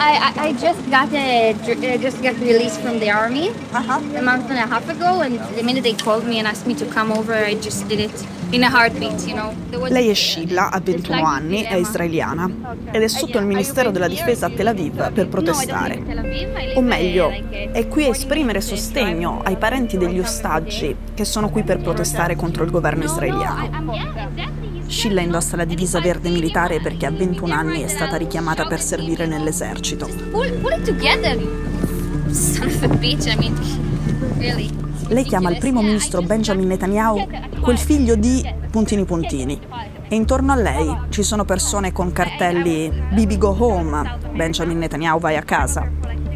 I, I, I just got a, I just got released from the army Uh-huh. a month and a half ago, and the minute they called me and asked me to come over, I just did it in a heartbeat. You know. Lei è Sheila, ha 21 anni, è israeliana ed è sotto il Ministero della Difesa a Tel Aviv per protestare. O meglio, è qui a esprimere sostegno ai parenti degli ostaggi che sono qui per protestare contro il governo israeliano. Sheila indossa la divisa verde militare perché a 21 anni è stata richiamata per servire nell'esercito. Lei chiama il primo ministro Benjamin Netanyahu quel figlio di puntini puntini. E intorno a lei ci sono persone con cartelli Bibi go home, Benjamin Netanyahu vai a casa.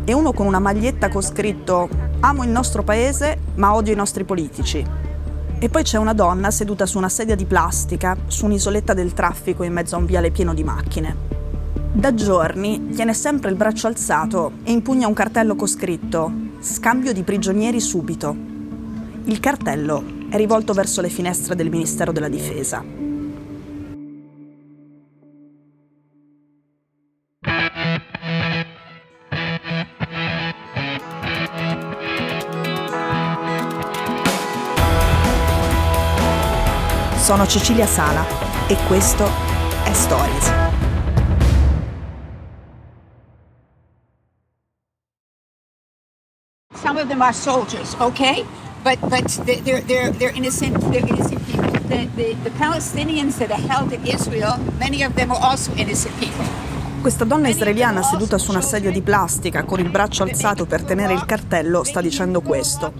E uno con una maglietta con scritto Amo il nostro paese ma odio i nostri politici. E poi c'è una donna seduta su una sedia di plastica su un'isoletta del traffico in mezzo a un viale pieno di macchine. Da giorni tiene sempre il braccio alzato e impugna un cartello con scritto Scambio di prigionieri subito. Il cartello è rivolto verso le finestre del Ministero della Difesa. Sono Cecilia Sala e questo è Stories. Some of them are soldiers, okay? But but they- they're they're they're innocent. They're innocent people. The, the the Palestinians that are held in Israel, many of them are also innocent people. Questa donna israeliana seduta su una sedia di plastica con il braccio alzato per tenere il cartello sta dicendo questo.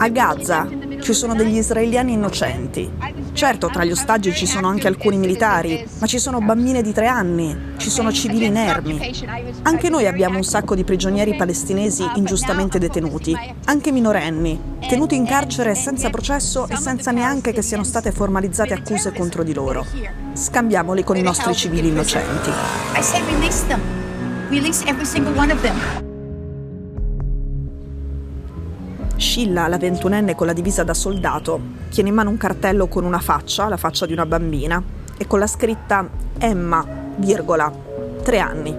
A Gaza ci sono degli israeliani innocenti. Certo, tra gli ostaggi ci sono anche alcuni militari, ma ci sono bambine di tre anni, ci sono civili inermi. Anche noi abbiamo un sacco di prigionieri palestinesi ingiustamente detenuti, anche minorenni, tenuti in carcere senza processo e senza neanche che siano state formalizzate accuse contro di loro. Scambiamoli con i nostri civili innocenti. I said release them. Release every single one of them. Scilla, la ventunenne con la divisa da soldato, tiene in mano un cartello con una faccia, la faccia di una bambina, e con la scritta Emma, virgola, tre anni.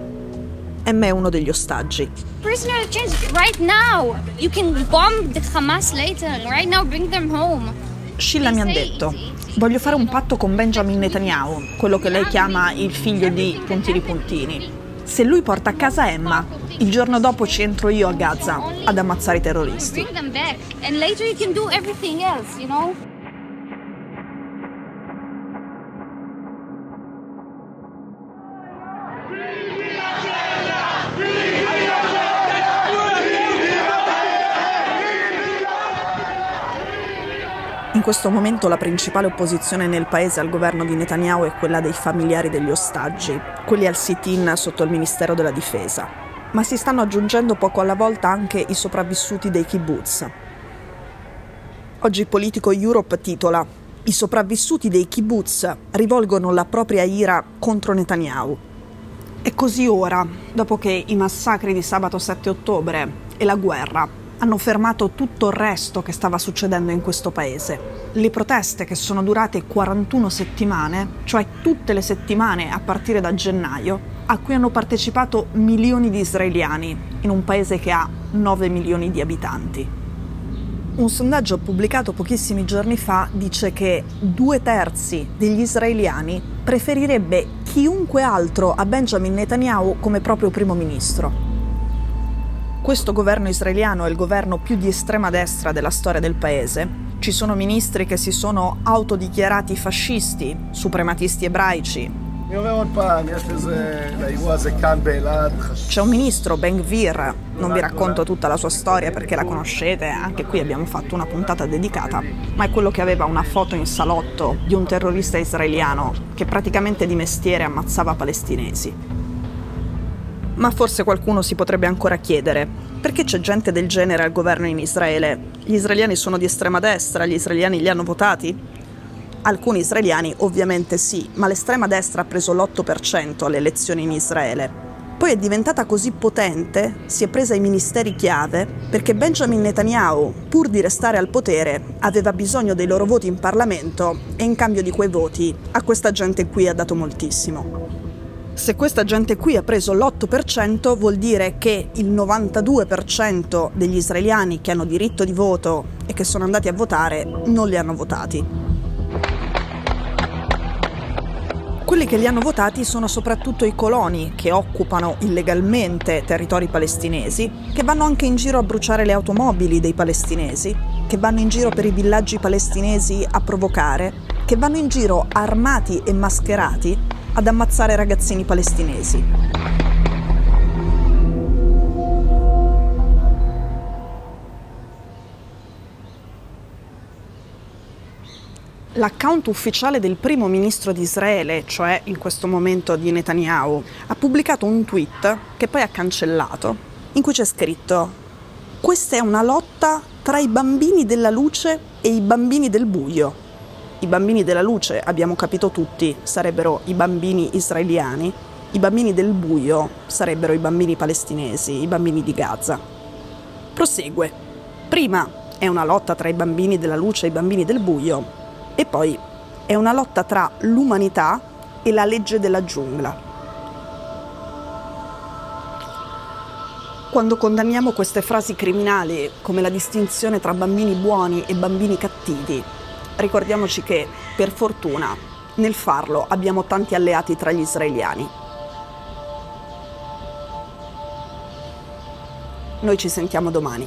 Emma è uno degli ostaggi. Prisoner exchange right now. You can bomb the Hamas later. Right now, bring them home. Scilla mi ha detto, voglio fare un patto con Benjamin Netanyahu, quello che lei chiama il figlio di puntini puntini. Se lui porta a casa Emma, il giorno dopo ci entro io a Gaza ad ammazzare i terroristi. In questo momento la principale opposizione nel paese al governo di Netanyahu è quella dei familiari degli ostaggi, quelli al sit-in sotto il Ministero della Difesa. Ma si stanno aggiungendo poco alla volta anche i sopravvissuti dei kibbutz. Oggi Politico Europe titola I sopravvissuti dei kibbutz rivolgono la propria ira contro Netanyahu. E così ora, dopo che i massacri di sabato 7 ottobre e la guerra hanno fermato tutto il resto che stava succedendo in questo paese. Le proteste che sono durate 41 settimane, cioè tutte le settimane a partire da gennaio, a cui hanno partecipato milioni di israeliani in un paese che ha 9 milioni di abitanti. Un sondaggio pubblicato pochissimi giorni fa dice che due terzi degli israeliani preferirebbe chiunque altro a Benjamin Netanyahu come proprio primo ministro. Questo governo israeliano è il governo più di estrema destra della storia del paese. Ci sono ministri che si sono autodichiarati fascisti, suprematisti ebraici. אני אומר עוד פעם, יש לזה, לאירוע הזה כאן באלעד חשוב. C'è un ministro, Ben Gvir, non vi racconto tutta la sua storia perché la conoscete, anche qui abbiamo fatto una puntata dedicata, ma è quello che aveva una foto in salotto di un terrorista israeliano che praticamente di mestiere ammazzava palestinesi. Ma forse qualcuno si potrebbe ancora chiedere, perché c'è gente del genere al governo in Israele? Gli israeliani sono di estrema destra, gli israeliani li hanno votati? Alcuni israeliani ovviamente sì, ma l'estrema destra ha preso l'8% alle elezioni in Israele. Poi è diventata così potente, si è presa i ministeri chiave, perché Benjamin Netanyahu, pur di restare al potere, aveva bisogno dei loro voti in Parlamento e in cambio di quei voti a questa gente qui ha dato moltissimo. Se questa gente qui ha preso l'8% vuol dire che il 92% degli israeliani che hanno diritto di voto e che sono andati a votare non li hanno votati. Quelli che li hanno votati sono soprattutto i coloni che occupano illegalmente territori palestinesi, che vanno anche in giro a bruciare le automobili dei palestinesi, che vanno in giro per i villaggi palestinesi a provocare, che vanno in giro armati e mascherati ad ammazzare ragazzini palestinesi. L'account ufficiale del primo ministro di Israele, cioè in questo momento di Netanyahu, ha pubblicato un tweet che poi ha cancellato, in cui c'è scritto questa è una lotta tra i bambini della luce e i bambini del buio. I bambini della luce, abbiamo capito tutti, sarebbero i bambini israeliani, i bambini del buio sarebbero i bambini palestinesi, i bambini di Gaza. Prosegue. Prima è una lotta tra i bambini della luce e i bambini del buio, e poi è una lotta tra l'umanità e la legge della giungla. Quando condanniamo queste frasi criminali come la distinzione tra bambini buoni e bambini cattivi, ricordiamoci che, per fortuna, nel farlo abbiamo tanti alleati tra gli israeliani. Noi ci sentiamo domani.